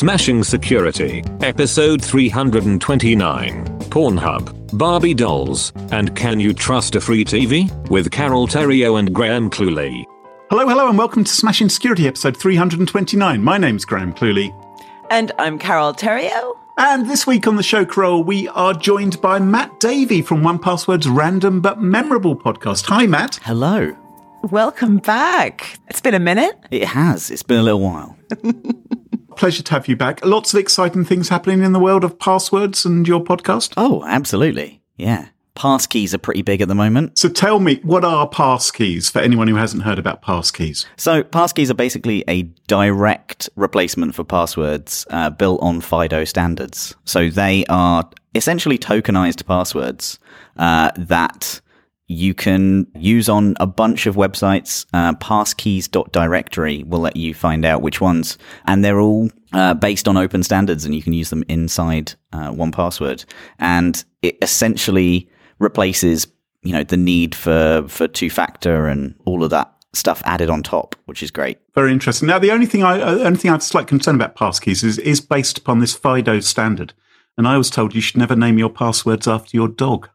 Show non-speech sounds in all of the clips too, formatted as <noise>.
Smashing Security, Episode 329 Pornhub, Barbie Dolls, and Can You Trust a Free TV? with Carole Theriault and Graham Cluley. Hello, hello, and welcome to Smashing Security, Episode 329. My name's Graham Cluley. And I'm Carole Theriault. And this week on the show, Carole, we are joined by Matt Davey from 1Password's random but memorable podcast. Hi, Matt. Hello. Welcome back. It's been a minute. It has. It's been a little while. <laughs> Pleasure to have you back. Lots of exciting things happening in the world of passwords and your podcast. Oh, absolutely. Yeah. Passkeys are pretty big at the moment. So tell me, what are passkeys for anyone who hasn't heard about passkeys? So, passkeys are basically a direct replacement for passwords uh, built on FIDO standards. So, they are essentially tokenized passwords uh, that you can use on a bunch of websites. Uh, passkeys.directory will let you find out which ones, and they're all uh, based on open standards, and you can use them inside uh, 1Password. And it essentially replaces, you know, the need for for two factor and all of that stuff added on top, which is great. Very interesting. Now, the only thing I uh, only thing I have slight concern about passkeys is is based upon this FIDO standard, and I was told you should never name your passwords after your dog.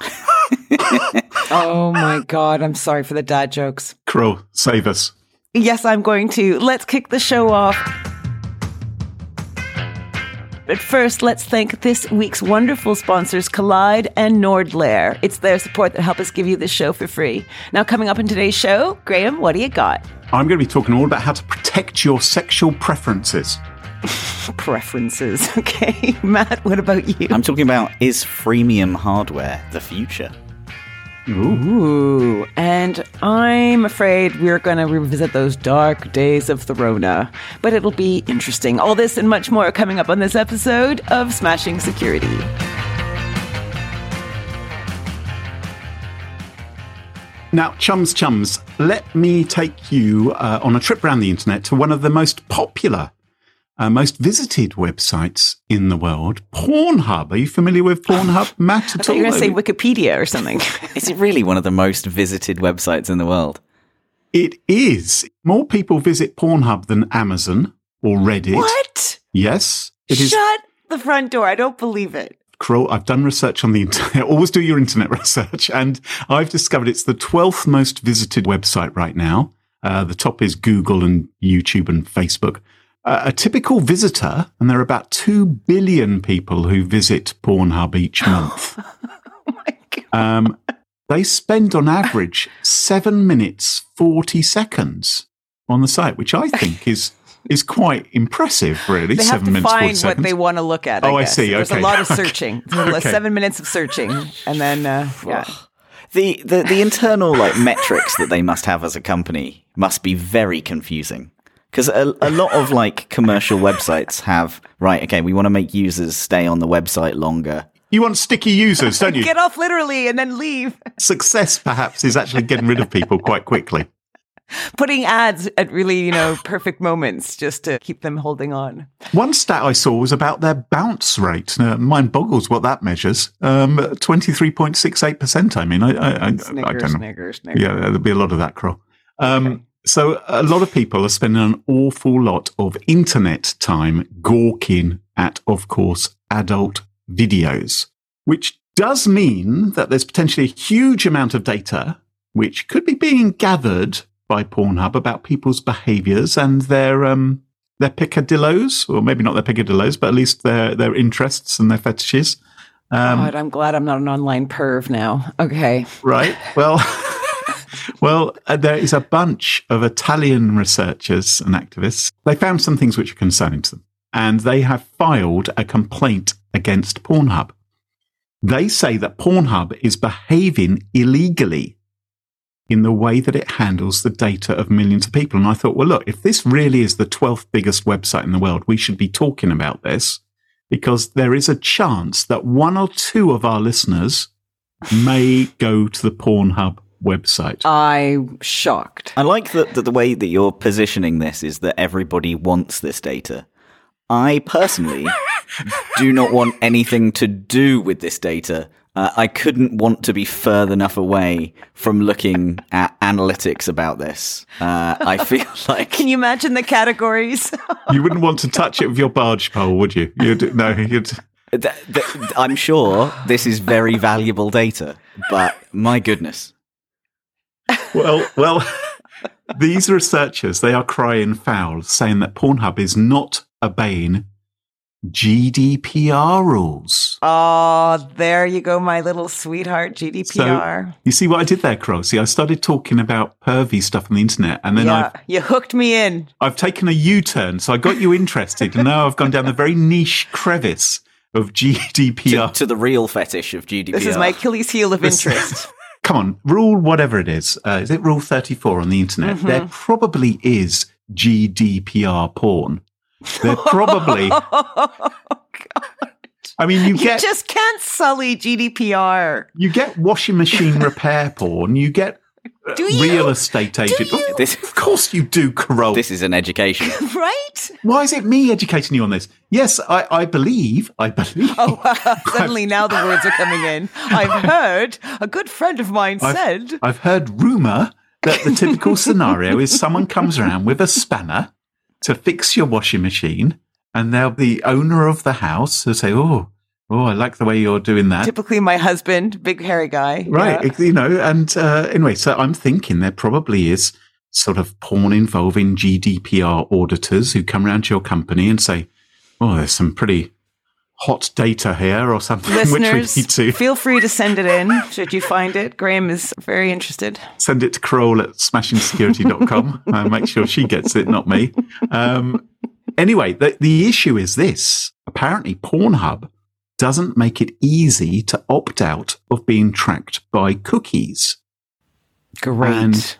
<laughs> oh my god, I'm sorry for the dad jokes. Crow, save us. Yes, I'm going to. Let's kick the show off. But first, let's thank this week's wonderful sponsors, Kolide and Nordlayer. It's their support that help us give you this show for free. Now, coming up in today's show, Graham, what do you got? I'm going to be talking all about how to protect your sexual preferences. <laughs> preferences. <laughs> Okay. Matt, what about you? I'm talking about is freemium hardware the future? Ooh. And I'm afraid we're going to revisit those dark days of the Rona. But it'll be interesting. All this and much more coming up on this episode of Smashing Security. Now, chums, chums, let me take you uh, on a trip around the internet to one of the most popular uh, most visited websites in the world. Pornhub. Are you familiar with Pornhub, Matt? I thought you were going to say Wikipedia or something. <laughs> is it really one of the most visited websites in the world? It is. More people visit Pornhub than Amazon or Reddit. What? Yes. It Shut is. the front door. I don't believe it. Crow, I've done research on the internet. <laughs> Always do your internet <laughs> research. And I've discovered it's the 12th most visited website right now. Uh, the top is Google and YouTube and Facebook a typical visitor, and there are about 2 billion people who visit Pornhub each <laughs> month. oh um, they spend on average seven minutes, 40 seconds on the site, which I think <laughs> is. Is quite impressive, really. They seven have to minutes, find what they want to look at. I oh, guess. I see. There's okay. <laughs> a lot of searching. okay. Seven minutes of searching, and then uh, <sighs> yeah. The, the the internal like metrics that they must have as a company must be very confusing because a, a lot of like commercial websites have right okay we want to make users stay on the website longer you want sticky users don't you get off literally and then leave success perhaps is actually getting rid of people quite quickly Putting ads at really, you know, perfect moments just to keep them holding on. One stat I saw was about their bounce rate. Uh, mind boggles what that measures. Um, 23.68%. I mean, I, I, I, Snickers, I don't know. snickers, snickers. Yeah, there'll be a lot of that, Kroll. Um, Okay. So a lot of people are spending an awful lot of internet time gawking at, of course, adult videos, which does mean that there's potentially a huge amount of data which could be being gathered by Pornhub about people's behaviors and their, um, their peccadillos, or maybe not their peccadillos, but at least their, their interests and their fetishes. Um, God, I'm glad I'm not an online perv now. Okay. Right. Well, <laughs> well, uh, there is a bunch of Italian researchers and activists. They found some things which are concerning to them, and they have filed a complaint against Pornhub. They say that Pornhub is behaving illegally in the way that it handles the data of millions of people. And I thought, well, look, if this really is the 12th biggest website in the world, we should be talking about this because there is a chance that one or two of our listeners may go to the Pornhub website. I'm shocked. I like that, that the way that you're positioning this is that everybody wants this data. I personally <laughs> do not want anything to do with this data. Uh, I couldn't want to be further enough away from looking at analytics about this. Uh, I feel <laughs> like Can you imagine the categories? you wouldn't want to touch it with your barge pole, would you? You'd, no, you'd. th- th- I'm sure this is very valuable data, but my goodness. Well, well, these researchers, they are crying foul, saying that Pornhub is not obeying GDPR rules. oh, there you go, my little sweetheart GDPR. You see what I did there, Crow? See, I started talking about pervy stuff on the internet, and then yeah, I've you hooked me in. I've taken a U-turn, so I got you interested, and now I've gone down the very niche crevice of GDPR. to the real fetish of GDPR. This is my Achilles heel of interest. <laughs> Come on, rule whatever it is. Uh, is it rule 34 on the internet? Mm-hmm. There probably is GDPR porn. There probably. <laughs> I mean, you you get just can't sully GDPR. you get washing machine <laughs> repair porn. You get Uh, you? real estate agent. you? This- of course you do, Carole. This is an education. <laughs> Right? Why is it me educating you on this? Yes, I, I believe. I believe. Oh, <laughs> suddenly now the words are coming in. I've <laughs> heard a good friend of mine I've, said. I've heard rumor that the typical scenario is someone comes around with a spanner to fix your washing machine, and they'll the owner of the house will say, "Oh, oh, I like the way you're doing that." Typically, my husband, big hairy guy. Right, Yeah. you know, and uh, anyway, so I'm thinking there probably is sort of porn involving GDPR auditors who come around to your company and say, "Oh, there's some pretty hot data here or something <laughs> which we Listeners, need to feel free to send it in should you find it. Graham is very interested. send it to Kroll at smashingsecurity.com and <laughs> make sure she gets it, not me. Um, anyway, the, the issue is this. Apparently, Pornhub doesn't make it easy to opt out of being tracked by cookies. Great. And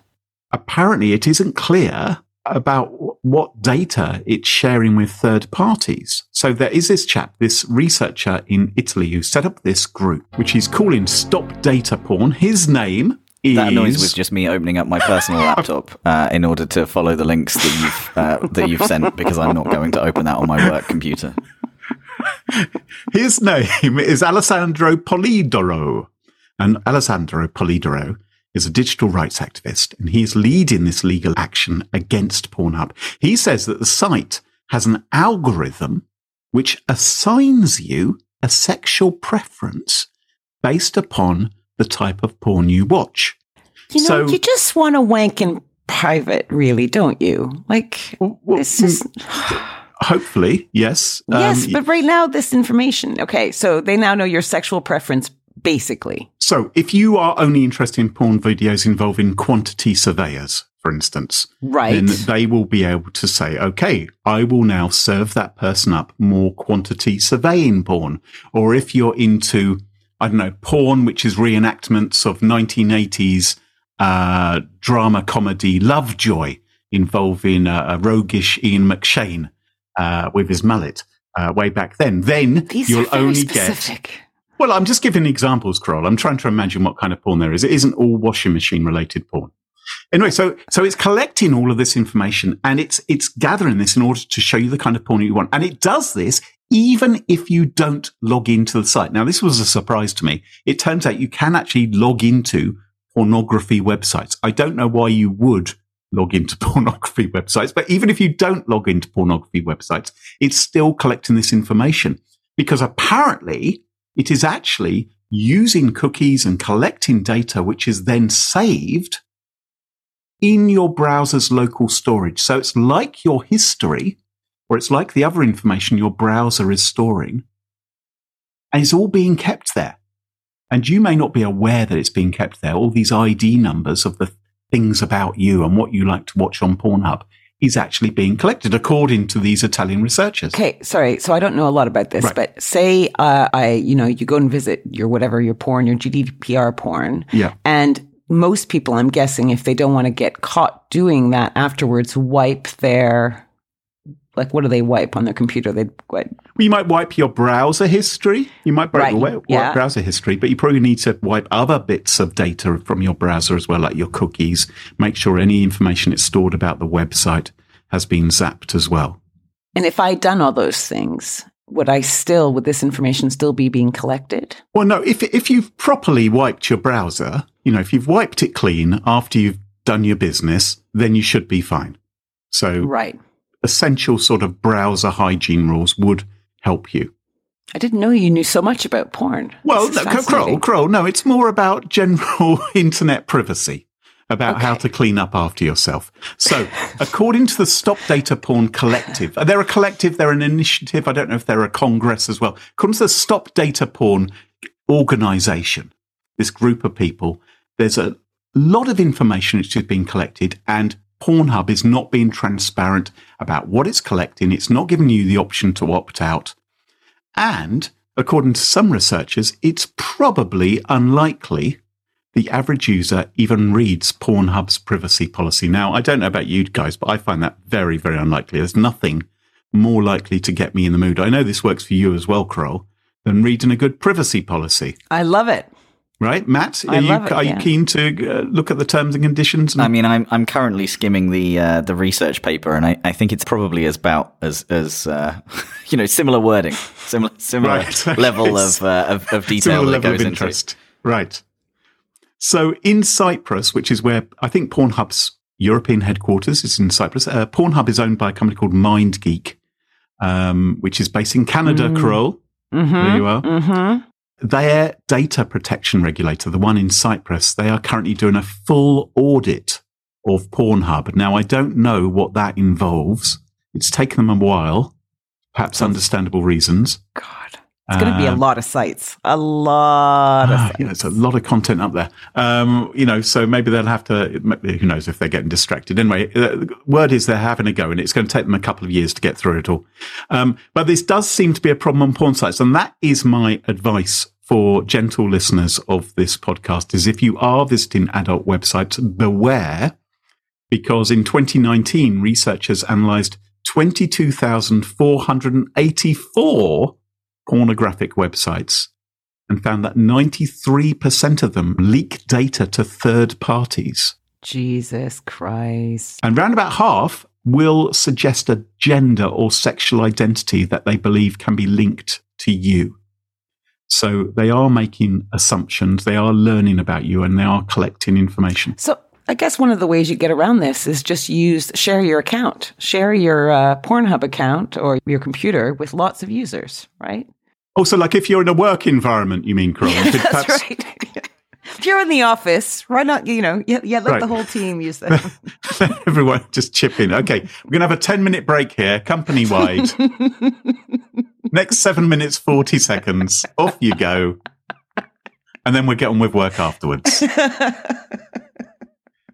apparently, it isn't clear about what data it's sharing with third parties. So there is this chap, this researcher in Italy who set up this group, which he's calling Stop Data Porn. His name is That noise was just me opening up my personal <laughs> laptop uh, in order to follow the links that you've uh, that you've sent because I'm not going to open that on my work computer. <laughs> His name is Alessandro Polidoro. And Alessandro Polidoro is a digital rights activist, and he's leading this legal action against Pornhub. He says that the site has an algorithm which assigns you a sexual preference based upon the type of porn you watch. you know, so- you just want to wank in private, really, don't you? Like, Well, well, it's just. Hopefully, yes. Um, yes, but right now, this information. Okay, so they now know your sexual preference, basically. So, if you are only interested in porn videos involving quantity surveyors, for instance, Right. then they will be able to say, okay, I will now serve that person up more quantity surveying porn. Or if you're into, I don't know, porn, which is reenactments of 1980s uh, drama comedy Lovejoy involving uh, a roguish Ian McShane uh, with his mullet. Uh, way back then, then These you'll only get well, I'm just giving examples, Kroll. I'm trying to imagine what kind of porn there is. It isn't all washing machine related porn. Anyway, so so it's collecting all of this information and it's it's gathering this in order to show you the kind of porn you want. And it does this even if you don't log into the site. Now, this was a surprise to me. It turns out you can actually log into pornography websites. I don't know why you would log into <laughs> pornography websites, but even if you don't log into pornography websites, it's still collecting this information because apparently it is actually using cookies and collecting data, which is then saved in your browser's local storage. So it's like your history, or it's like the other information your browser is storing, and it's all being kept there. And you may not be aware that it's being kept there. All these ID numbers of the things about you and what you like to watch on Pornhub is actually being collected according to these Italian researchers. Okay, sorry. So I don't know a lot about this, Right. but say uh, I, you know, you go and visit your whatever your porn, your GDPR porn, Yeah. and most people, I'm guessing, if they don't want to get caught doing that afterwards, wipe their like what do they wipe on their computer? They what? Well, you might wipe your browser history. You might wipe Right, your wipe yeah. browser history, but you probably need to wipe other bits of data from your browser as well, like your cookies. Make sure any information it's stored about the website has been zapped as well. And if I'd done all those things, would I still, would this information still be being collected? Well, no, if, if you've properly wiped your browser, you know, if you've wiped it clean after you've done your business, then you should be fine. So Right. Essential sort of browser hygiene rules would help you. I didn't know you knew so much about porn. Well, no, Kroll. Kroll, no, it's more about general <laughs> internet privacy, about how to clean up after yourself. So, according to the Stop Data Porn Collective, they're a collective, they're an initiative. I don't know if they're a congress as well. According to the Stop Data Porn organization, this group of people, there's a lot of information which is being collected and Pornhub is not being transparent about what it's collecting. It's not giving you the option to opt out. And according to some researchers, it's probably unlikely the average user even reads Pornhub's privacy policy. Now, I don't know about you guys, but I find that very, very unlikely. There's nothing more likely to get me in the mood. I know this works for you as well, Kroll, than reading a good privacy policy. I love it. Right, Matt? Are you it, are you keen to uh, look at the terms and conditions? And, I mean, I'm I'm currently skimming the uh, the research paper, and I, I think it's probably as about as as uh, <laughs> you know similar wording, similar similar Right. <laughs> level of, uh, of of detail similar that level goes of into it. Right. So in Cyprus, which is where I think Pornhub's European headquarters is in Cyprus, uh, Pornhub is owned by a company called MindGeek, um, which is based in Canada, Mm. Kroll. Mm-hmm. There you are. Mm-hmm. Their data protection regulator, the one in Cyprus, they are currently doing a full audit of Pornhub. Now, I don't know what that involves. It's taken them a while, perhaps understandable reasons. God. It's going to be a Um, lot of sites. A lot of Ah, sites. you know, it's a lot of content up there. Um, you know, so maybe they'll have to. Who knows if they're getting distracted? Anyway, uh, the word is they're having a go, and it's going to take them a couple of years to get through it all. Um, but this does seem to be a problem on porn sites, and that is my advice for gentle listeners of this podcast: is if you are visiting adult websites, beware, because in 2019, researchers analysed 22,484 pornographic websites and found that 93% of them leak data to third parties. Jesus Christ. And round about half will suggest a gender or sexual identity that they believe can be linked to you. So they are making assumptions, they are learning about you, and they are collecting information. So I guess one of the ways you get around this is just use share your account, share your uh, Pornhub account or your computer with lots of users, right? Also, like if you're in a work environment, you mean, Carole? you could perhaps- right. <laughs> <laughs> if you're in the office, why not? You know, yeah, yeah let Right. the whole team use <laughs> that. <laughs> Everyone just chip in. Okay, we're going to have a 10 minute break here, company wide. Next seven minutes, 40 seconds. Off you go. And then we'll get on with work afterwards.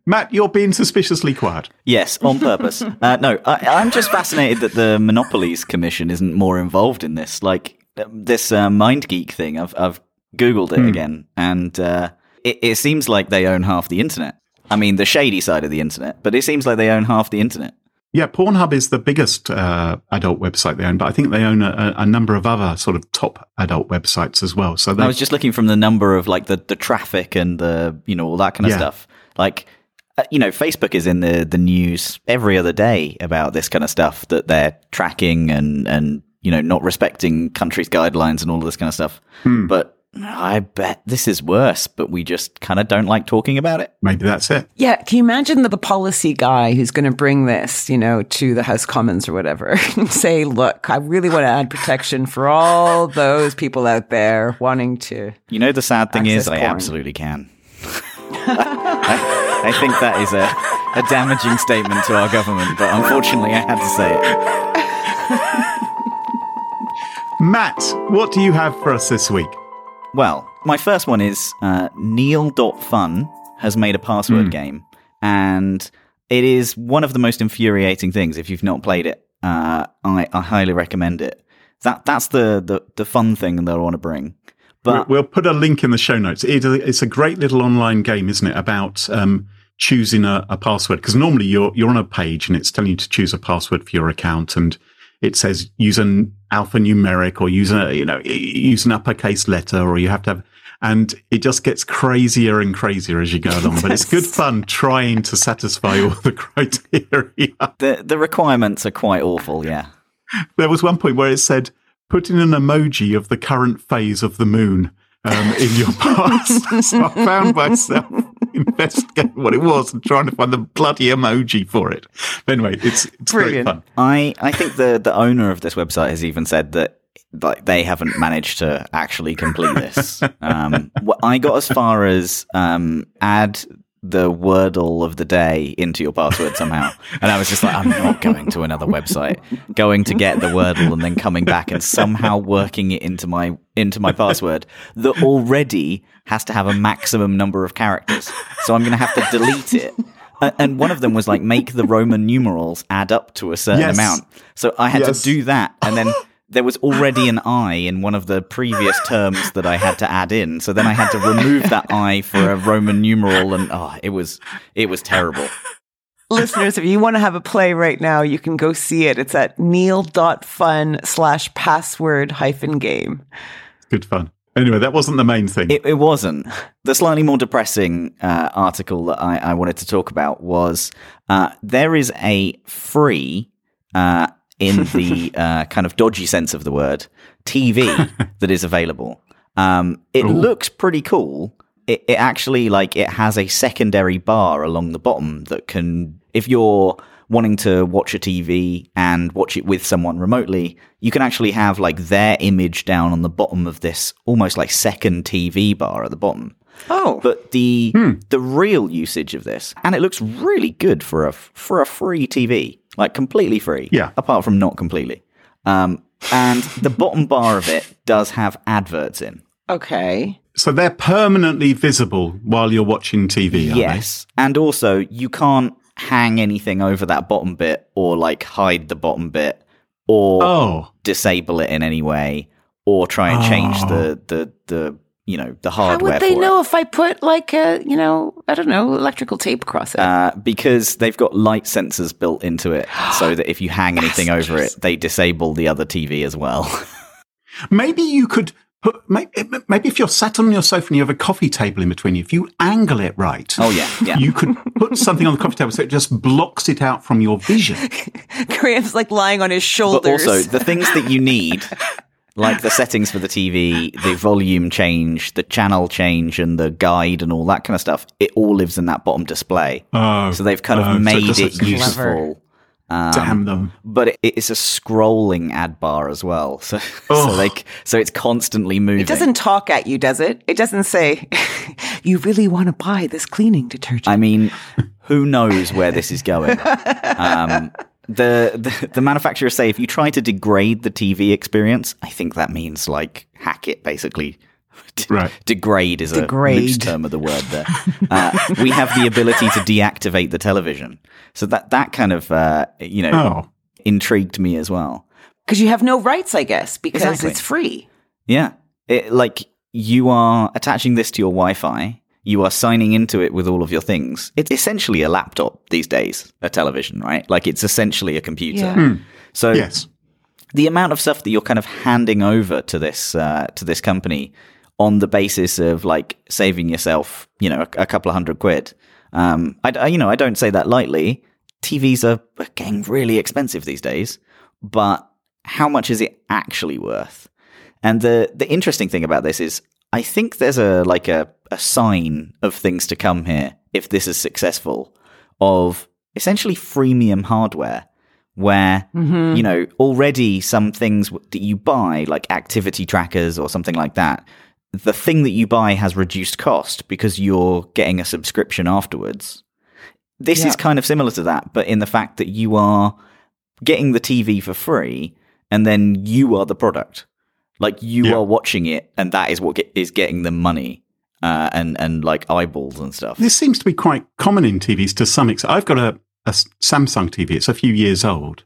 Matt, you're being suspiciously quiet. Yes, on purpose. uh, no, I, I'm just fascinated that the Monopolies Commission isn't more involved in this. Like uh, this uh, MindGeek thing, I've I've googled it again, and uh, it, it seems like they own half the internet. I mean, the shady side of the internet, but it seems like they own half the internet. Yeah, Pornhub is the biggest uh, adult website they own, but I think they own a, a number of other sort of top adult websites as well. So they, I was just looking from the number of like the, the traffic and the you know all that kind of Yeah. stuff. Like uh, you know, Facebook is in the, the news every other day about this kind of stuff that they're tracking and, and, you know, not respecting countries' guidelines and all of this kind of stuff. But I bet this is worse, but we just kind of don't like talking about it. Maybe that's it. Yeah, can you imagine the, the policy guy who's going to bring this, you know, to the House Commons or whatever and <laughs> say, look, I really want to add protection for all those people out there wanting to. You know, the sad thing is, Access I absolutely can. <laughs> I, I think that is a, a damaging statement to our government, but unfortunately, I had to say it. Matt, what do you have for us this week? Well, my first one is uh, Neal.fun has made a password game, and it is one of the most infuriating things. If you've not played it, uh, I, I highly recommend it. That that's the, the, the fun thing that I want to bring. But we'll put a link in the show notes. It, it's a great little online game, isn't it? About um, choosing a, a password because normally you're you're on a page and it's telling you to choose a password for your account, and it says use an alphanumeric or use a you know use an uppercase letter, or you have to have. And it just gets crazier and crazier as you go along. But it's good fun trying to satisfy all the <laughs> criteria. the the requirements are quite awful. Yeah. There was one point where it said, put in an emoji of the current phase of the moon um, in your <laughs> past. so I found myself <laughs> investigating what it was and trying to find the bloody emoji for it. But anyway, it's, it's great Brilliant. fun. I, I think the, the owner of this website has even said that like they haven't managed to actually complete this. <laughs> Um, I got as far as um, add the Wordle of the day into your password somehow, <laughs> and I was just like, I'm not going to another website, going to get the Wordle and then coming back and somehow working it into my into my password that already has to have a maximum number of characters. So I'm going to have to delete it. And one of them was like make the Roman numerals add up to a certain Yes. amount. So I had Yes. to do that, and then there was already an I in one of the previous terms that I had to add in. So then I had to remove that I for a Roman numeral, and oh, it was it was terrible. Listeners, if you want to have a play right now, you can go see it. It's at neal.fun slash password hyphen game. Good fun. Anyway, that wasn't the main thing. It, it wasn't. The slightly more depressing uh, article that I, I wanted to talk about was uh, there is a free, uh, in <laughs> the uh, kind of dodgy sense of the word, TV <laughs> that is available. Um, it looks pretty cool. It, it actually like it has a secondary bar along the bottom that can, if you're wanting to watch a TV and watch it with someone remotely, you can actually have like their image down on the bottom of this almost like second TV bar at the bottom. Oh, But the the real usage of this, and it looks really good for a for a free TV, like completely free. Yeah. Apart from not completely. Um, and the bottom bar of it does have adverts in. okay. so they're permanently visible while you're watching TV, are Yes. And also, you can't hang anything over that bottom bit or like hide the bottom bit or? Oh, disable it in any way or try and change Oh. the, the, the, you know, the How would they for know It. if I put like a, you know, I don't know, electrical tape across it? Uh, because they've got light sensors built into it, so <gasps> that if you hang anything over it, they disable the other TV as well. <laughs> maybe you could put, maybe, maybe if you're sat on your sofa and you have a coffee table in between you, if you angle it right. Oh, yeah, yeah. You could put something on the coffee table so it just blocks it out from your vision. <laughs> Graham's like lying on his shoulders. but also, the things that you need, <laughs> like the settings for the TV, the volume change, the channel change, and the guide and all that kind of stuff, it all lives in that bottom display. Oh, so they've kind of oh, made just it useful. Um, Damn them. but it, it's a scrolling ad bar as well, so <laughs> so Oh. like so it's constantly moving. it doesn't talk at you, does it? It doesn't say, <laughs> you really want to buy this cleaning detergent. I mean, who knows where this is going? Um, the, the the manufacturers say if you try to degrade the TV experience, I think that means like hack it, basically. <laughs> Right. Degrade is a Degrade. loose term of the word there. Uh, <laughs> we have the ability to deactivate the television, so that that kind of uh, you know Oh. intrigued me as well. Because you have no rights, I guess, because Exactly. it's free. Yeah. It, like you are attaching this to your Wi Fi, you are signing into it with all of your things. It's essentially a laptop these days, a television, right? Like it's essentially a computer. Yeah. So Yes. the amount of stuff that you're kind of handing over to this uh, to this company on the basis of like saving yourself, you know, a, a couple of hundred quid. Um, I, I- you know, I don't say that lightly. TVs are getting really expensive these days, but how much is it actually worth? And the the interesting thing about this is, I think there's a like a, a sign of things to come here if this is successful, of essentially freemium hardware where mm-hmm. you know already some things that you buy like activity trackers or something like that the thing that you buy has reduced cost because you're getting a subscription afterwards this Yeah. is kind of similar to that but in the fact that you are getting the TV for free and then you are the product like you Yeah. are watching it and that is what get, is getting them money uh, and and like eyeballs and stuff This seems to be quite common in TVs to some extent. I've got a Samsung TV. It's a few years old.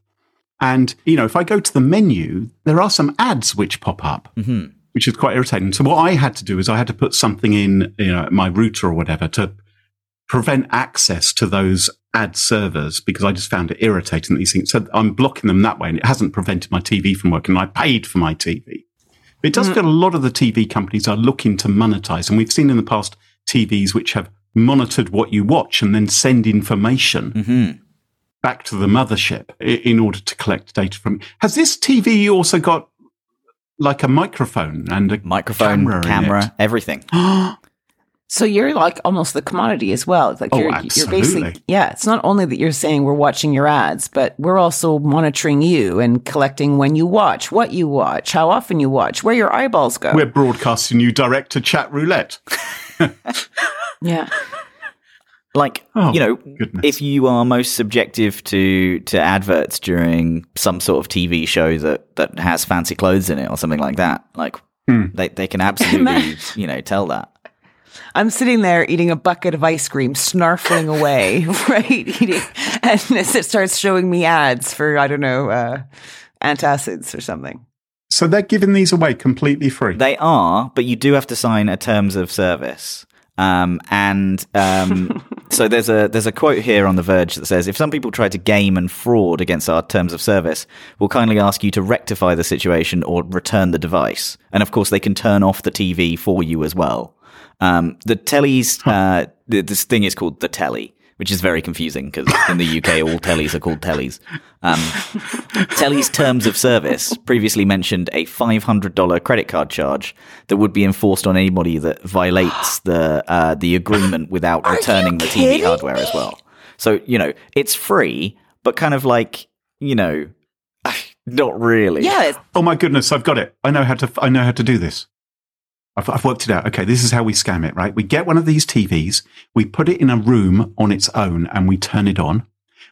And, you know, if I go to the menu, there are some ads which pop up, which is quite irritating. So what I had to do is I had to put something in, you know, my router or whatever to prevent access to those ad servers because I just found it irritating that these things. So I'm blocking them that way and it hasn't prevented my TV from working. I paid for my TV. It does mm. feel a lot of the TV companies are looking to monetize. And we've seen in the past TVs which have monitored what you watch and then send information mm-hmm. back to the mothership in order to collect data from. Has this TV also got like a microphone and a microphone camera, camera, <gasps> everything <gasps> <gasps> So you're like almost the commodity as well. It's like Oh, you're, you're absolutely. basically yeah. It's not only that you're saying we're watching your ads, but we're also monitoring you and collecting when you watch, what you watch, how often you watch, where your eyeballs go. We're broadcasting you direct to chat roulette. <laughs> yeah, like Oh, you know goodness. if you are most subjective to to adverts during some sort of tv show that that has fancy clothes in it or something like that like Hmm. they, they can <laughs> absolutely you know tell that I'm sitting there eating a bucket of ice cream, snarfling away, <laughs> right? Eating, and as <laughs> it starts showing me ads for I don't know uh, antacids or something. So they're giving these away completely free. they are but you do have to sign a terms of service um, and um, <laughs> so there's a there's a quote here on the Verge that says, "If some people try to game and fraud against our terms of service, we'll kindly ask you to rectify the situation or return the device." And of course, they can turn off the TV for you as well. Um, the tellies, uh, this thing is called the telly, which is very confusing because in the UK all tellies are called tellies. Um, Telly's terms of service previously mentioned a $500 credit card charge that would be enforced on anybody that violates <gasps> the uh, the agreement without returning the TV kidding hardware as well. So you know it's free, but kind of like you know, <sighs> not really. Yeah, Oh my goodness, I've got it. I know how to. I know how to do this. I've, I've worked it out. Okay, this is how we scam it. Right, we get one of these TVs, we put it in a room on its own, and we turn it on.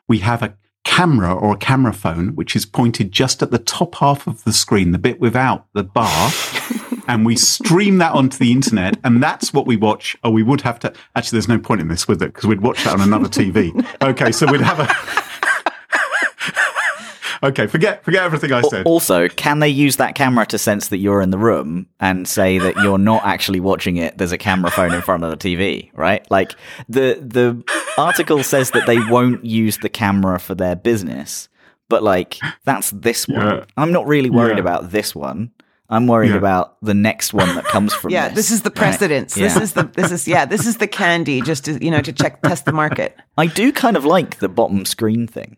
We have a camera or a camera phone which is pointed just at the top half of the screen, the bit without the bar, <laughs> and we stream that onto the internet, and that's what we watch. Oh, we would have to. Actually, there's no point in this, with it? Because we'd watch that on another TV. <laughs> Okay, so we'd have a. Okay, forget forget everything I said. Also, can they use that camera to sense that you're in the room and say that you're not actually watching it? There's a camera phone in front of the TV, right? Like the the article says that they won't use the camera for their business, but like that's this one. Yeah. I'm not really worried Yeah. about this one. I'm worried Yeah. about the next one that comes from <laughs> yeah. this. This is the precedence. This Yeah. is the this is yeah. This is the candy just to you know to check test the market. I do kind of like the bottom screen thing.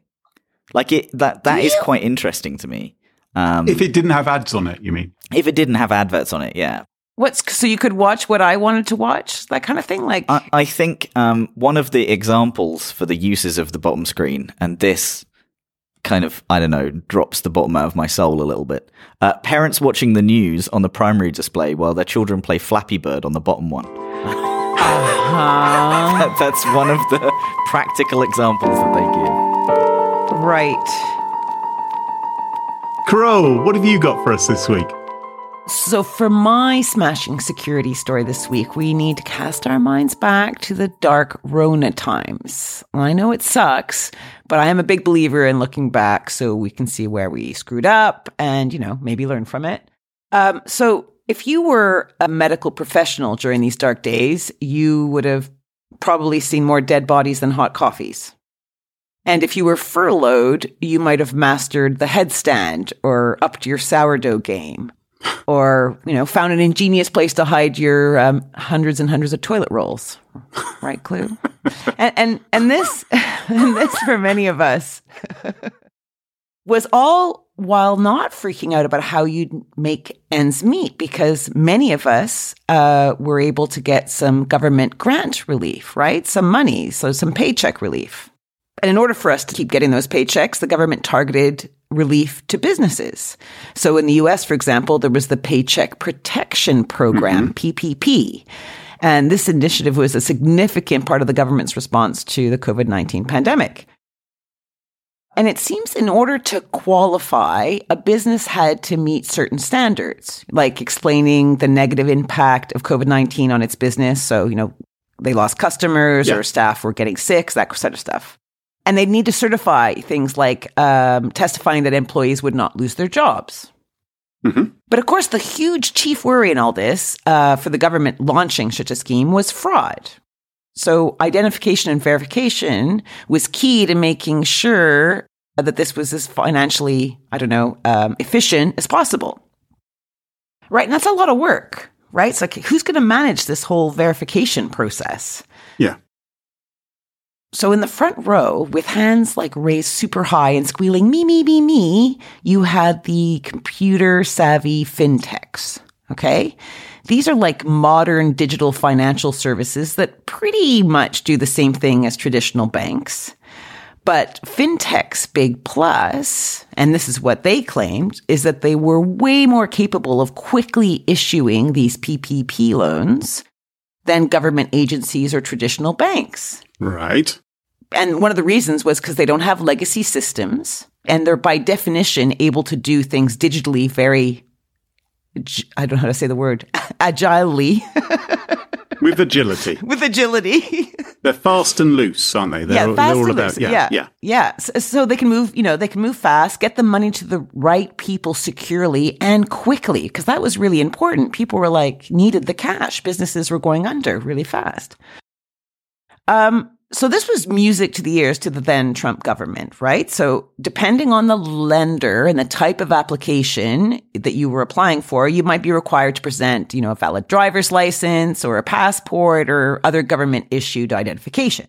Like it that that is quite interesting to me. Um, if it didn't have ads on it, you mean? if it didn't have adverts on it, yeah. What's so you could watch what I wanted to watch, that kind of thing. Like I, I think um, one of the examples for the uses of the bottom screen, and this kind of, I don't know, drops the bottom out of my soul a little bit. Uh, parents watching the news on the primary display while their children play Flappy Bird on the bottom one. <laughs> That- that's one of the practical examples that they give. Right. Crow, what have you got for us this week? So, for my smashing security story this week, we need to cast our minds back to the dark Rona times. I know it sucks, but I am a big believer in looking back so we can see where we screwed up and, you know, maybe learn from it. Um, so, if you were a medical professional during these dark days, you would have probably seen more dead bodies than hot coffees. And if you were furloughed, you might have mastered the headstand or upped your sourdough game or you know found an ingenious place to hide your um, hundreds and hundreds of toilet rolls right clue <laughs> and, and and this <laughs> and this for many of us was all while not freaking out about how you'd make ends meet because many of us uh, were able to get some government grant relief, right? Some money, so some paycheck relief. And in order for us to keep getting those paychecks, the government targeted relief to businesses. So in the US, for example, there was the Paycheck Protection Program, mm-hmm. PPP. And this initiative was a significant part of the government's response to the COVID 19 pandemic. And it seems in order to qualify, a business had to meet certain standards, like explaining the negative impact of COVID 19 on its business. So, you know, they lost customers yeah. or staff were getting sick, that sort of stuff. And they'd need to certify things like um, testifying that employees would not lose their jobs. Mm-hmm. But of course, the huge chief worry in all this uh, for the government launching such a scheme was fraud. So identification and verification was key to making sure that this was as financially, I don't know, um, efficient as possible. Right. And that's a lot of work, right? It's like, who's going to manage this whole verification process? Yeah. So in the front row, with hands like raised super high and squealing me, me, me, me, you had the computer savvy fintechs. Okay. These are like modern digital financial services that pretty much do the same thing as traditional banks. But fintech's big plus, and this is what they claimed, is that they were way more capable of quickly issuing these PPP loans than government agencies or traditional banks. Right. And one of the reasons was because they don't have legacy systems and they're by definition able to do things digitally very, I don't know how to say the word, <laughs> agilely. <laughs> With agility. <laughs> With agility. they're fast and loose, aren't they? They're, yeah, fast and loose. Yeah, yeah, yeah. yeah. So, so, they can move, you know, they can move fast, get the money to the right people securely and quickly, because that was really important. People were like, needed the cash. Businesses were going under really fast. Um, so this was music to the ears to the then Trump government, right? So depending on the lender and the type of application that you were applying for, you might be required to present, you know, a valid driver's license or a passport or other government issued identification.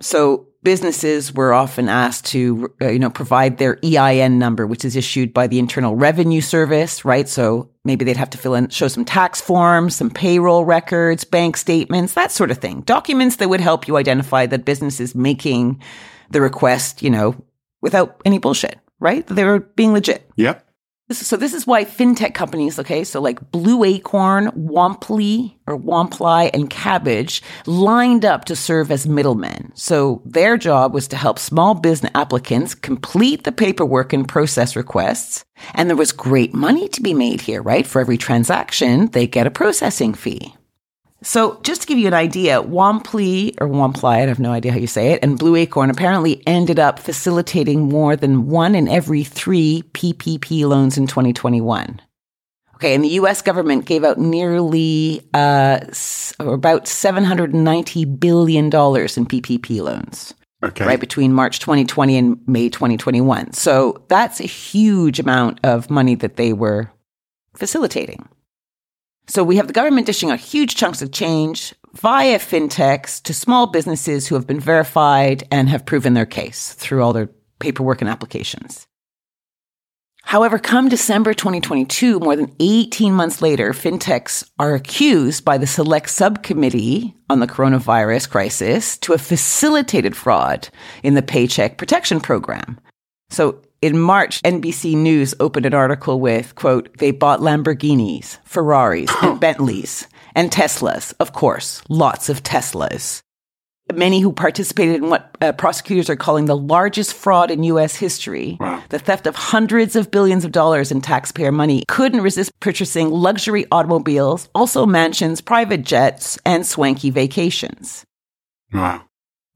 So businesses were often asked to, uh, you know, provide their EIN number, which is issued by the Internal Revenue Service, right? So maybe they'd have to fill in, show some tax forms, some payroll records, bank statements, that sort of thing. Documents that would help you identify that business is making the request, you know, without any bullshit, right? They were being legit. Yep. So this is why fintech companies, okay, so like Blue Acorn, Womply or Womply and Kabbage lined up to serve as middlemen. So their job was to help small business applicants complete the paperwork and process requests. And there was great money to be made here, right? For every transaction, they get a processing fee. So, just to give you an idea, Womply or Womply, I have no idea how you say it, and Blue Acorn apparently ended up facilitating more than one in every three PPP loans in 2021. Okay, and the US government gave out nearly uh, about $790 billion in PPP loans. Okay. Right between March 2020 and May 2021. So that's a huge amount of money that they were facilitating. So we have the government dishing out huge chunks of change via fintechs to small businesses who have been verified and have proven their case through all their paperwork and applications. However, come December 2022, more than 18 months later, fintechs are accused by the select subcommittee on the coronavirus crisis to have facilitated fraud in the Paycheck Protection Program. So in March, NBC News opened an article with, quote, they bought Lamborghinis, Ferraris, and <laughs> Bentleys, and Teslas, of course, lots of Teslas. Many who participated in what uh, prosecutors are calling the largest fraud in U.S. history, wow. the theft of hundreds of billions of dollars in taxpayer money, couldn't resist purchasing luxury automobiles, also mansions, private jets, and swanky vacations. Wow.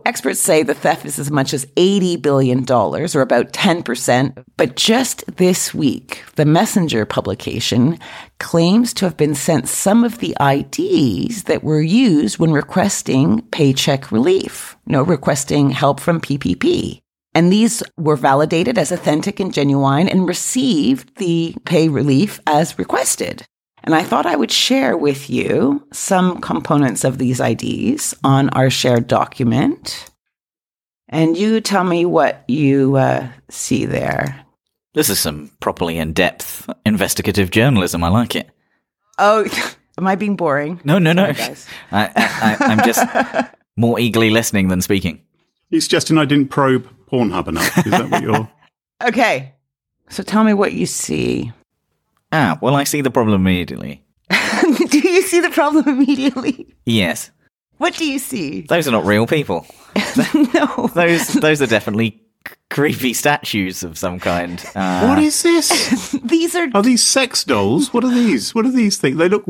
Experts say the theft is as much as $80 billion, or about 10%. But just this week, the Messenger publication claims to have been sent some of the IDs that were used when requesting paycheck relief, you know, requesting help from PPP. And these were validated as authentic and genuine and received the pay relief as requested. And I thought I would share with you some components of these IDs on our shared document. And you tell me what you uh, see there. This is some properly in depth investigative journalism. I like it. Oh, <laughs> am I being boring? No, no, no. Sorry, guys. I, I, I, I'm just <laughs> more eagerly listening than speaking. You suggesting I didn't probe Pornhub enough? Is that what you're? <laughs> Okay. So tell me what you see. Ah, well, I see the problem immediately. <laughs> do you see the problem immediately? Yes, What do you see? those are not real people. <laughs> no. <laughs> Those, those are definitely c- creepy statues of some kind. Uh, what is this? These are Are these sex dolls? What are these? What are these things? They look.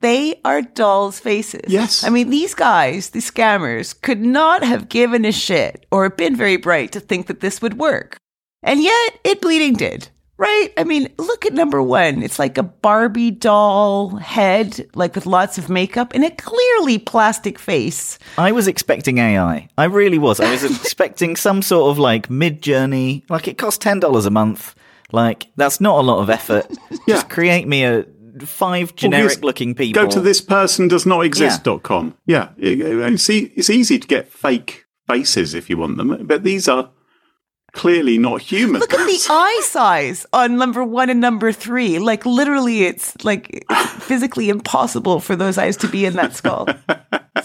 they are dolls' faces. Yes. I mean, these guys, these scammers, could not have given a shit or been very bright to think that this would work. And yet it bleeding did. Right? I mean, look at number one. It's like a Barbie doll head, like with lots of makeup and a clearly plastic face. I was expecting AI. I really was. I was <laughs> expecting some sort of like Midjourney. Like it costs ten dollars a month. Like that's not a lot of effort. <laughs> Yeah. Just create me a five generic looking people. Go to this person does not exist.com. Yeah. Yeah. And see, it's easy to get fake faces if you want them, but these are clearly not human. Look at the <laughs> eye size on number one and number three. Like literally, it's like it's physically impossible for those eyes to be in that skull. <laughs>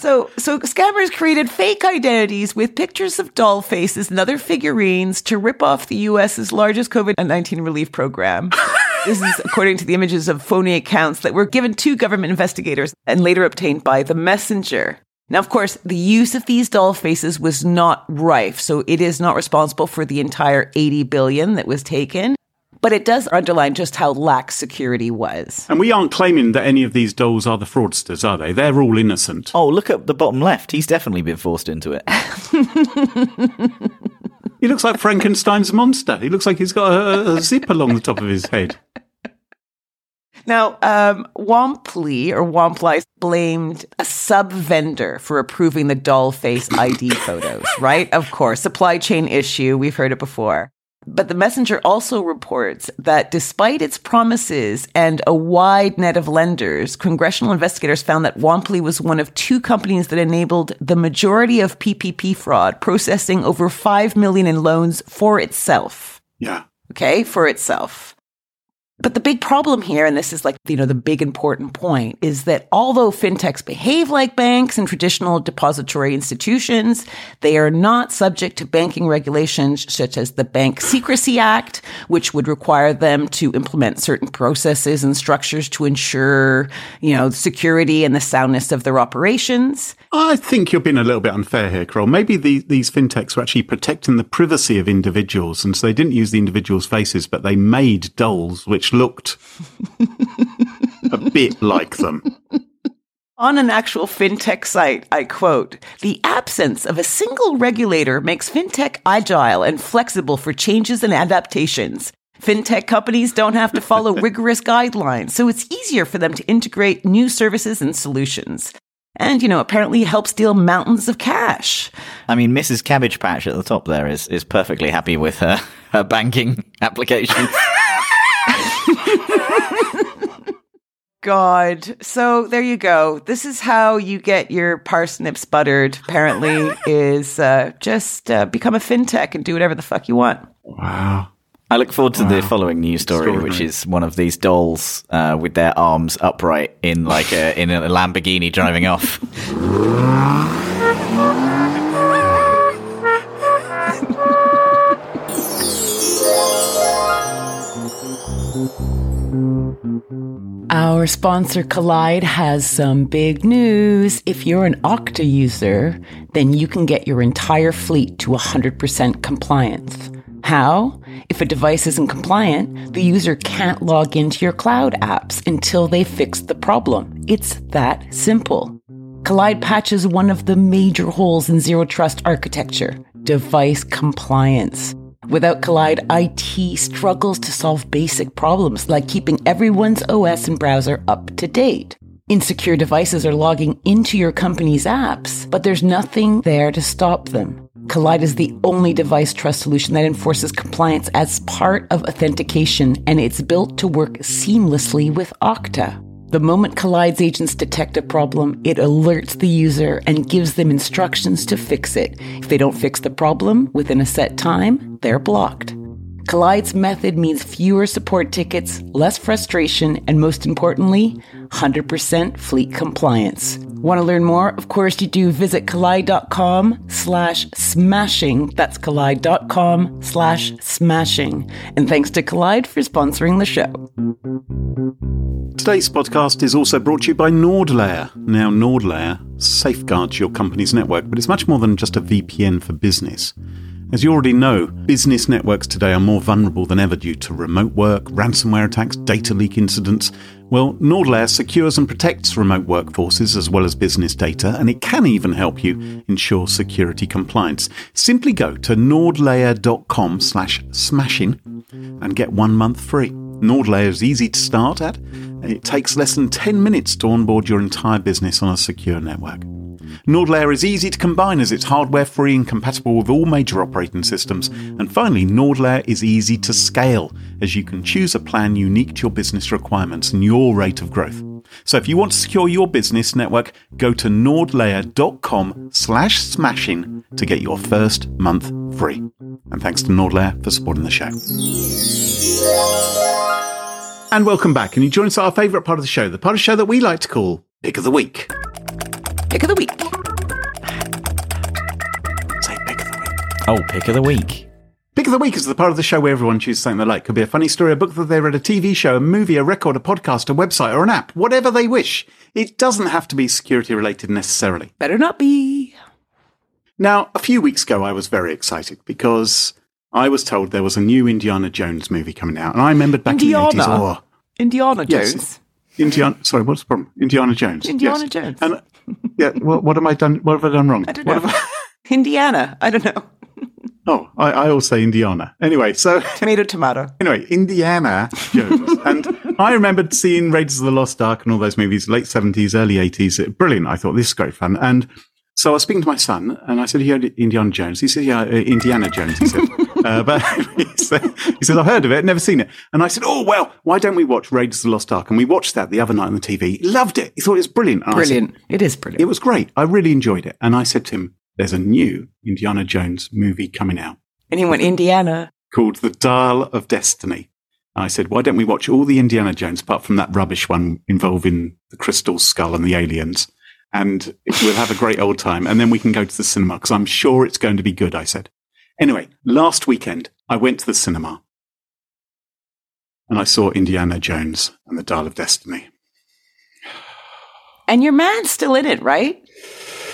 So, so scammers created fake identities with pictures of doll faces and other figurines to rip off the U.S.'s largest COVID nineteen relief program. <laughs> This is according to the images of phony accounts that were given to government investigators and later obtained by the messenger. Now, of course, the use of these doll faces was not rife, so it is not responsible for the entire 80 billion that was taken, but it does underline just how lax security was. And we aren't claiming that any of these dolls are the fraudsters, are they? They're all innocent. Oh, look at the bottom left. He's definitely been forced into it. <laughs> He looks like Frankenstein's monster. He looks like he's got a, a zip along the top of his head. Now, um, Womply or Womply blamed a sub vendor for approving the doll face ID photos, <laughs> right? Of course, supply chain issue. We've heard it before. But the messenger also reports that despite its promises and a wide net of lenders, congressional investigators found that Womply was one of two companies that enabled the majority of PPP fraud, processing over 5 million in loans for itself Yeah. okay, for itself. But the big problem here, and this is like, you know, the big important point, is that although fintechs behave like banks and traditional depository institutions, they are not subject to banking regulations such as the Bank Secrecy Act, which would require them to implement certain processes and structures to ensure, you know, security and the soundness of their operations. I think you're being a little bit unfair here, Carole. Maybe the, these fintechs were actually protecting the privacy of individuals, and so they didn't use the individuals' faces, but they made dolls which looked a bit like them. On an actual fintech site, I quote, the absence of a single regulator makes fintech agile and flexible for changes and adaptations. Fintech companies don't have to follow <laughs> rigorous guidelines, so it's easier for them to integrate new services and solutions. And, you know, apparently help steal mountains of cash. I mean, Mrs. Cabbage Patch at the top there is, is perfectly happy with her, her banking <laughs> application. God. So there you go. This is how you get your parsnips buttered, apparently, <laughs> is uh, just uh, become a fintech and do whatever the fuck you want. Wow. I look forward to the following news story, which is one of these dolls uh, with their arms upright in like a in a Lamborghini driving off. <laughs> Our sponsor Kolide has some big news. If you're an Okta user, then you can get your entire fleet to 100% compliance. How? If a device isn't compliant, the user can't log into your cloud apps until they fix the problem. It's that simple. Kolide patches one of the major holes in zero trust architecture device compliance. Without Kolide, IT struggles to solve basic problems like keeping everyone's OS and browser up to date. Insecure devices are logging into your company's apps, but there's nothing there to stop them. Kolide is the only device trust solution that enforces compliance as part of authentication, and it's built to work seamlessly with Okta. The moment Kolide's agents detect a problem, it alerts the user and gives them instructions to fix it. If they don't fix the problem within a set time, they're blocked. Kolide's method means fewer support tickets, less frustration, and most importantly, 100% fleet compliance. Want to learn more? Of course you do. Visit kolide.com slash smashing. That's kolide.com slash smashing. And thanks to Kolide for sponsoring the show. Today's podcast is also brought to you by NordLayer. Now, NordLayer safeguards your company's network, but it's much more than just a VPN for business. As you already know, business networks today are more vulnerable than ever due to remote work, ransomware attacks, data leak incidents. Well, NordLayer secures and protects remote workforces as well as business data, and it can even help you ensure security compliance. Simply go to nordlayer.com slash smashing and get one month free. NordLayer is easy to start at, it takes less than 10 minutes to onboard your entire business on a secure network. NordLayer is easy to combine as it's hardware free and compatible with all major operating systems. And finally, NordLayer is easy to scale as you can choose a plan unique to your business requirements and your rate of growth. So if you want to secure your business network, go to nordlayer.com slash smashing to get your first month free. And thanks to NordLayer for supporting the show. And welcome back. And you join us at our favourite part of the show, the part of the show that we like to call Pick of the Week. Pick of the week. Say Pick of the Week. Oh, pick of the week. Pick of the Week is the part of the show where everyone chooses something they like. Could be a funny story, a book that they read, a TV show, a movie, a record, a podcast, a website, or an app, whatever they wish. It doesn't have to be security related necessarily. Better not be. Now, a few weeks ago, I was very excited because I was told there was a new Indiana Jones movie coming out. And I remembered back Indiana? in the 80s, oh, Indiana Jones. Yes. Jones. Indiana, sorry, what's the problem? Indiana Jones. Indiana Yes. Jones. And, yeah, what, what am I done? What have I done wrong? I don't What know. have I- <laughs> Indiana. I don't know. <laughs> oh, I, I always say Indiana. Anyway, so <laughs> Tomato, tomato. Anyway, Indiana Jones. and I remembered seeing Raiders of the Lost Ark and all those movies, late 70s, early 80s. Brilliant. I thought this is great fun. And so I was speaking to my son and I said, You heard Indiana Jones? He said, Yeah, uh, Indiana Jones. He said, uh, But <laughs> he said, he said, I've heard of it, never seen it. And I said, Oh, well, why don't we watch Raiders of the Lost Ark? And we watched that the other night on the TV. He loved it. He thought it was brilliant. And I said, Brilliant. It is brilliant. it was great. I really enjoyed it. And I said to him, There's a new Indiana Jones movie coming out and he went, Indiana. called The Dial of Destiny. I said, why don't we watch all the Indiana Jones apart from that rubbish one involving the crystal skull and the aliens? And we'll have a great old time. And then we can go to the cinema because I'm sure it's going to be good, I said. Anyway, last weekend, I went to the cinema and I saw Indiana Jones and the Dial of Destiny. And your man's still in it, right?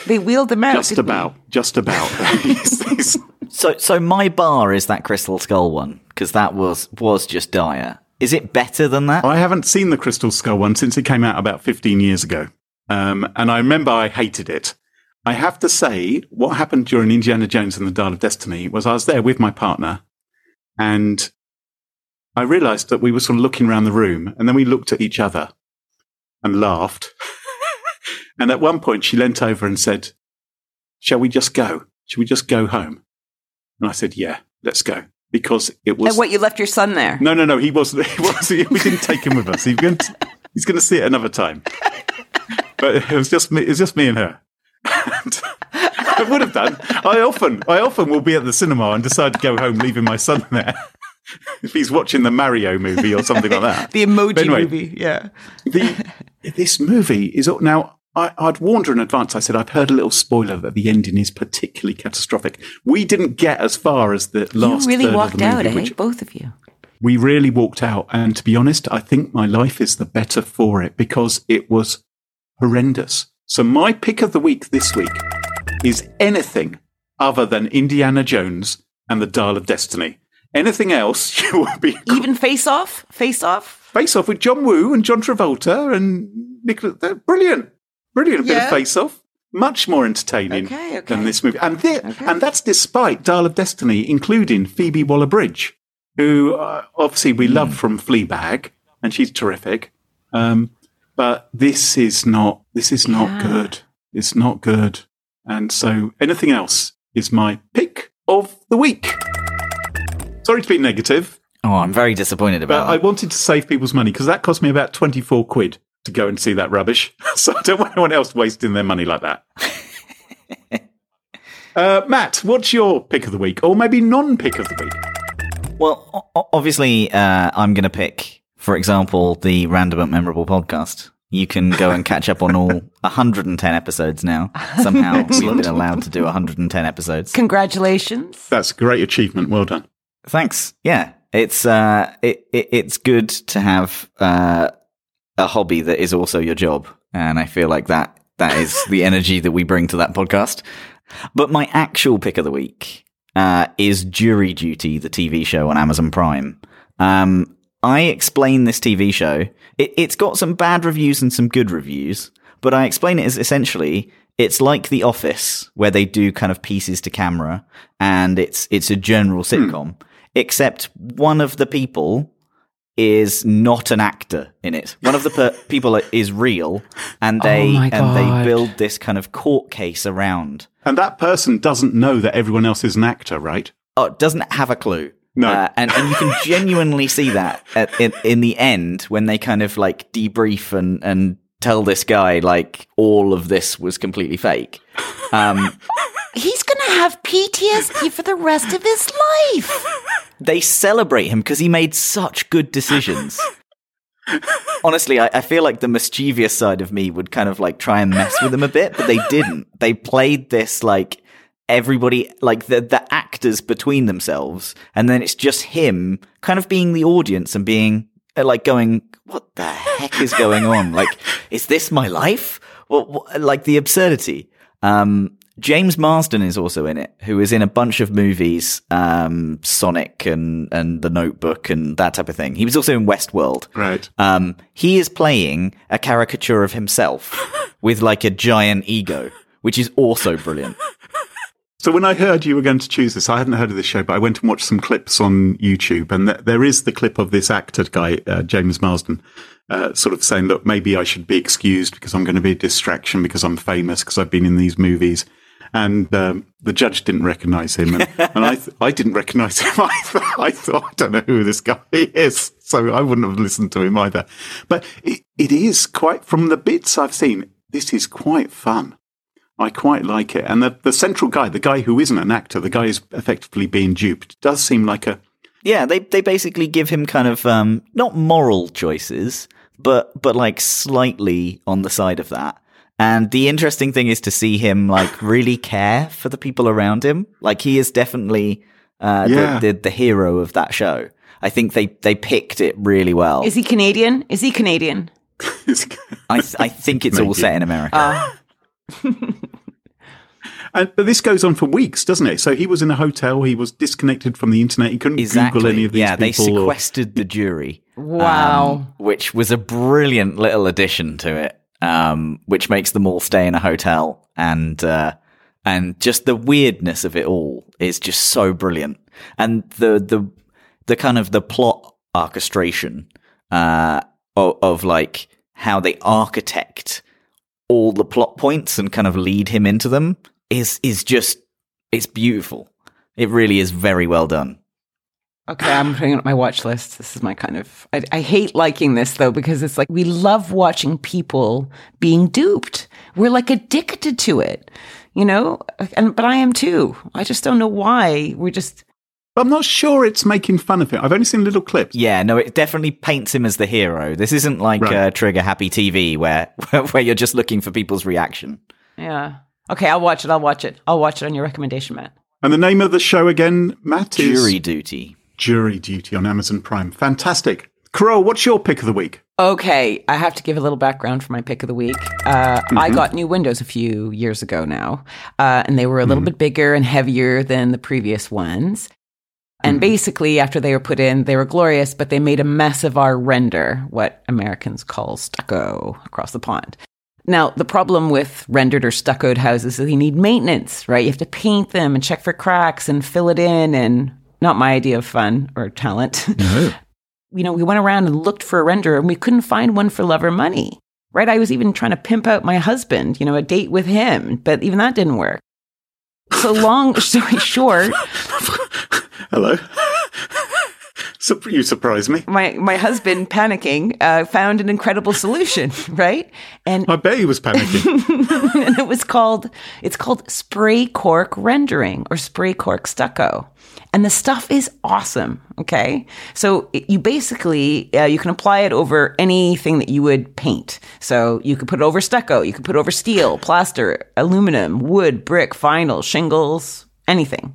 They wheeled him out. Just didn't they? about, just about. <laughs> He's- he's- So, so my bar is that Crystal Skull one because that was was just dire. Is it better than that? I haven't seen the Crystal Skull one since it came out about 15 years ago. Um, and I remember I hated it. I have to say, what happened during Indiana Jones and the Dial of Destiny was I was there with my partner and I realized that we were sort of looking around the room and then we looked at each other and laughed. <laughs> and at one point she leant over and said, Shall we just go? Shall we just go home? And I said, Yeah, let's go. Because it was. And what, you left your son there? No, no, no. He wasn't. <laughs> He wasn't we didn't take him with us. He's he's going to see it another time. <laughs> But it was just me. It was just me and her. <laughs> I would have done. I often, I often will be at the cinema and decide to go home, leaving my son there. <laughs> if he's watching the Mario movie or something like that. <laughs> The emoji anyway, movie. Yeah. the this movie is now. I, I'd warned her in advance. I said I've heard a little spoiler that the ending is particularly catastrophic. We didn't get as far as the last. you really walked out, movie, eh? Both of you. we really walked out. And to be honest, I think my life is the better for it because it was horrendous. So my pick of the week this week is anything other than Indiana Jones and the Dial of Destiny. Anything else, <laughs> you will be Even face off? Face off? face off with John Woo and John Travolta and Nicholas. Brilliant, brilliant bit Yeah. of face off. Much more entertaining Okay, okay. than this movie, and Okay. and that's despite Dial of Destiny including Phoebe Waller-Bridge, who uh, obviously we Hmm. love from Fleabag, and she's terrific. Um, but this is not this is not Yeah. good. It's not good, and so anything else is my pick of the week. Sorry to be negative, Oh, I'm very disappointed about but about I wanted to save people's money because that cost me about 24 quid. to go and see that rubbish. <laughs> So I don't want anyone else wasting their money like that. <laughs> uh, Matt, what's your pick of the week, or maybe non-pick of the week? Well, o- o- obviously, uh, I'm going to pick, for example, the Random but Memorable podcast. You can go and catch up on all <laughs> 110 episodes now. Somehow we've been allowed to do 110 episodes. Congratulations. That's a great achievement. Well done. Thanks. Yeah, it's uh, it, it it's good to have uh, a hobby that is also your job, and I feel like that that is the <laughs> energy that we bring to that podcast. But my actual pick of the week uh, is Jury Duty, the TV show on Amazon Prime. Um, I explain this TV show. It, it's got some bad reviews and some good reviews, but I explain it as essentially it's like The Office, where they do kind of pieces to camera, and it's it's a general hmm. sitcom. Except one of the people is not an actor in it. One of the per- <laughs> people is real, and oh they my and they build this kind of court case around. And that person doesn't know that everyone else is an actor, right? Oh, doesn't have a clue. No. Uh, and and you can <laughs> genuinely see that at, in in the end when they kind of like debrief and and tell this guy like all of this was completely fake. Um, He's going to have PTSD for the rest of his life. they celebrate him because he made such good decisions. Honestly, I, I feel like the mischievous side of me would kind of like try and mess with him a bit, but they didn't. They played this like everybody, like the the actors between themselves, and then it's just him kind of being the audience and being uh, like going, "What the heck is going on? <laughs> Like, is this my life? What, what like the absurdity?" Um, James Marsden is also in it, who is in a bunch of movies, um, Sonic and, and The Notebook and that type of thing. He was also in Westworld. Right. Um, he is playing a caricature of himself <laughs> with like a giant ego, which is also brilliant. So when I heard you were going to choose this, I hadn't heard of this show, but I went and watched some clips on YouTube, and th- there is the clip of this actor guy, uh, James Marsden, uh, sort of saying, "Look, maybe I should be excused because I'm going to be a distraction because I'm famous because I've been in these movies." And um, the judge didn't recognise him, and, <laughs> and I th- I didn't recognise him <laughs> either. I thought I don't know who this guy is, so I wouldn't have listened to him either. But it, it is quite from the bits I've seen. This is quite fun. I quite like it. And the, the central guy, the guy who isn't an actor, the guy who's effectively being duped, does seem like a. Yeah, they they basically give him kind of um, not moral choices, but but like slightly on the side of that. And the interesting thing is to see him like really care for the people around him. Like he is definitely uh, Yeah. the, the the hero of that show. I think they they picked it really well. Is he Canadian? Is he Canadian? <laughs> I th- I think it's all set in America. <laughs> and, but this goes on for weeks, doesn't it? So he was in a hotel, he was disconnected from the internet, he couldn't exactly. Google any of these yeah, they people. or- sequestered the jury. Wow. um, which was a brilliant little addition to it, um, which makes them all stay in a hotel, and uh, and just the weirdness of it all is just so brilliant, and the the the kind of the plot orchestration uh, of, of like how they architect all the plot points and kind of lead him into them is is just it's beautiful. It really is very well done. Okay, I'm putting it on my watch list. This is my kind of. I, I hate liking this though because it's like we love watching people being duped. We're like addicted to it, you know. And but I am too. I just don't know why. We're just. I'm not sure it's making fun of him. I've only seen little clips. Yeah, no, it definitely paints him as the hero. This isn't like Right. uh, Trigger Happy TV where <laughs> where you're just looking for people's reaction. Yeah. Okay, I'll watch it. I'll watch it. I'll watch it on your recommendation, Matt. And the name of the show again, Matt, is Jury duty. Jury Duty on Amazon Prime. Fantastic. Carole, what's your pick of the week? Okay, I have to give a little background for my pick of the week. Uh, I got new windows a few years ago now, uh, and they were a little bit bigger and heavier than the previous ones. And mm-hmm. basically, after they were put in, they were glorious, but they made a mess of our render, what Americans call stucco across the pond. Now, the problem with rendered or stuccoed houses is they need maintenance, right? You have to paint them and check for cracks and fill it in, and not my idea of fun or talent. <laughs> you know, we went around and looked for a renderer and we couldn't find one for love or money. Right? I was even trying to pimp out my husband, you know, a date with him, but even that didn't work. So long <laughs> story short, <laughs> Hello. You surprise me. My my husband, panicking, uh, found an incredible solution, <laughs> right? And I bet he was panicking. <laughs> and it was called it's called spray cork rendering or spray cork stucco and the stuff is awesome okay so it- you basically uh, you can apply it over anything that you would paint so you could put it over stucco you could put it over steel plaster aluminum wood brick vinyl shingles anything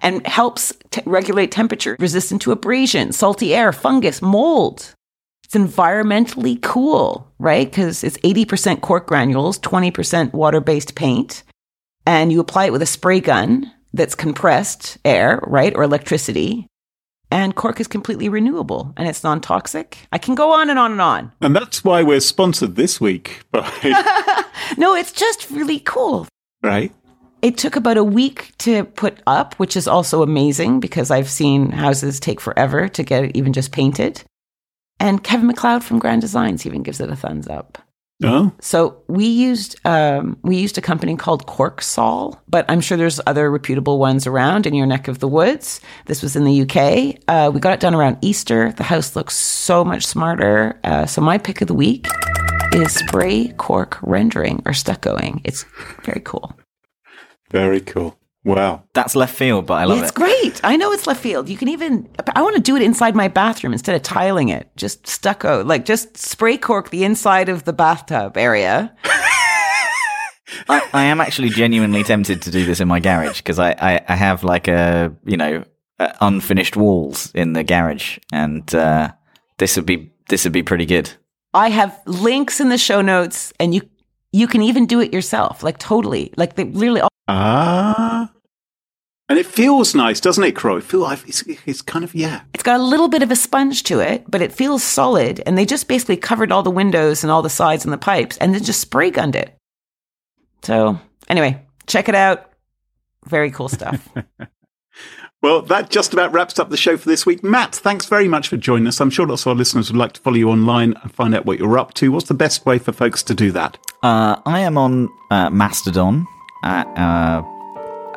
and helps t- regulate temperature resistant to abrasion salty air fungus mold it's environmentally cool, right? Because it's 80% cork granules, 20% water based paint. And you apply it with a spray gun that's compressed air, right? Or electricity. And cork is completely renewable and it's non toxic. I can go on and on and on. and that's why we're sponsored this week by, <laughs> No, it's just really cool. right? It took about a week to put up, which is also amazing because I've seen houses take forever to get it even just painted. And Kevin McCloud from Grand Designs even gives it a thumbs up. Oh, So we used um, we used a company called CorkSol, but I'm sure there's other reputable ones around in your neck of the woods. This was in the UK. Uh, we got it done around Easter. The house looks so much smarter. Uh, so my pick of the week is spray cork rendering or stuccoing. It's very cool. Very cool. Wow. That's left field, but I love it's it. It's great. I know it's left field. You can even, I want to do it inside my bathroom instead of tiling it. Just stucco, like just spray cork the inside of the bathtub area. <laughs> I, I am actually genuinely tempted to do this in my garage because I, I, I have like a you know uh, unfinished walls in the garage, and uh, this would be this would be pretty good. I have links in the show notes, and you you can even do it yourself, like totally, like they literally. All, Ah. And it feels nice, doesn't it, Carole? It feels like it's, it's kind of, yeah. it's got a little bit of a sponge to it, but it feels solid. And they just basically covered all the windows and all the sides and the pipes, and then just spray gunned it. So anyway, check it out. Very cool stuff. <laughs> Well, that just about wraps up the show for this week. Matt, thanks very much for joining us. I'm sure lots of our listeners would like to follow you online and find out what you're up to. What's the best way for folks to do that? Uh, I am on uh, Mastodon at uh,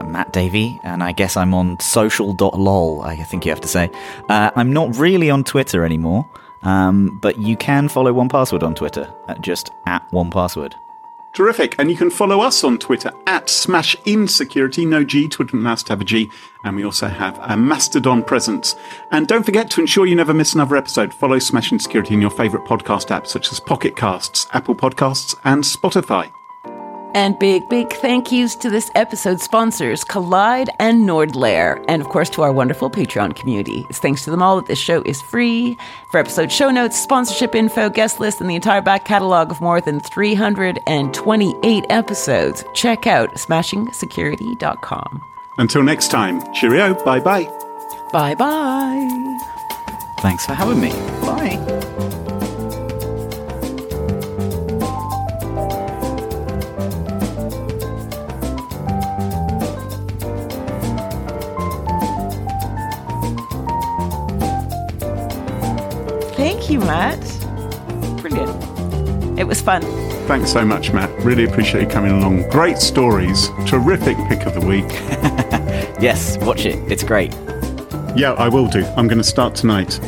Matt Davey, and I guess I'm on social.lol, I think you have to say. Uh, I'm not really on Twitter anymore, um, but you can follow 1Password on Twitter at just at One Password. Terrific. And you can follow us on Twitter at Smash Insecurity. No G, Twitter must have a G. And we also have a Mastodon presence. And don't forget to ensure you never miss another episode. Follow Smash Insecurity in your favourite podcast apps such as Pocket Casts, Apple Podcasts, and Spotify. And big, big thank yous to this episode's sponsors, Kolide and NordLayer, and of course to our wonderful Patreon community. It's thanks to them all that this show is free. For episode show notes, sponsorship info, guest list, and the entire back catalog of more than 328 episodes, check out smashingsecurity.com. Until next time, cheerio. Bye bye. Bye bye. Thanks for having me. Bye. Thank you, Matt. Brilliant. It was fun. Thanks so much, Matt. Really appreciate you coming along. Great stories. Terrific pick of the week. <laughs> Yes, watch it. It's great. Yeah, I will do. I'm going to start tonight.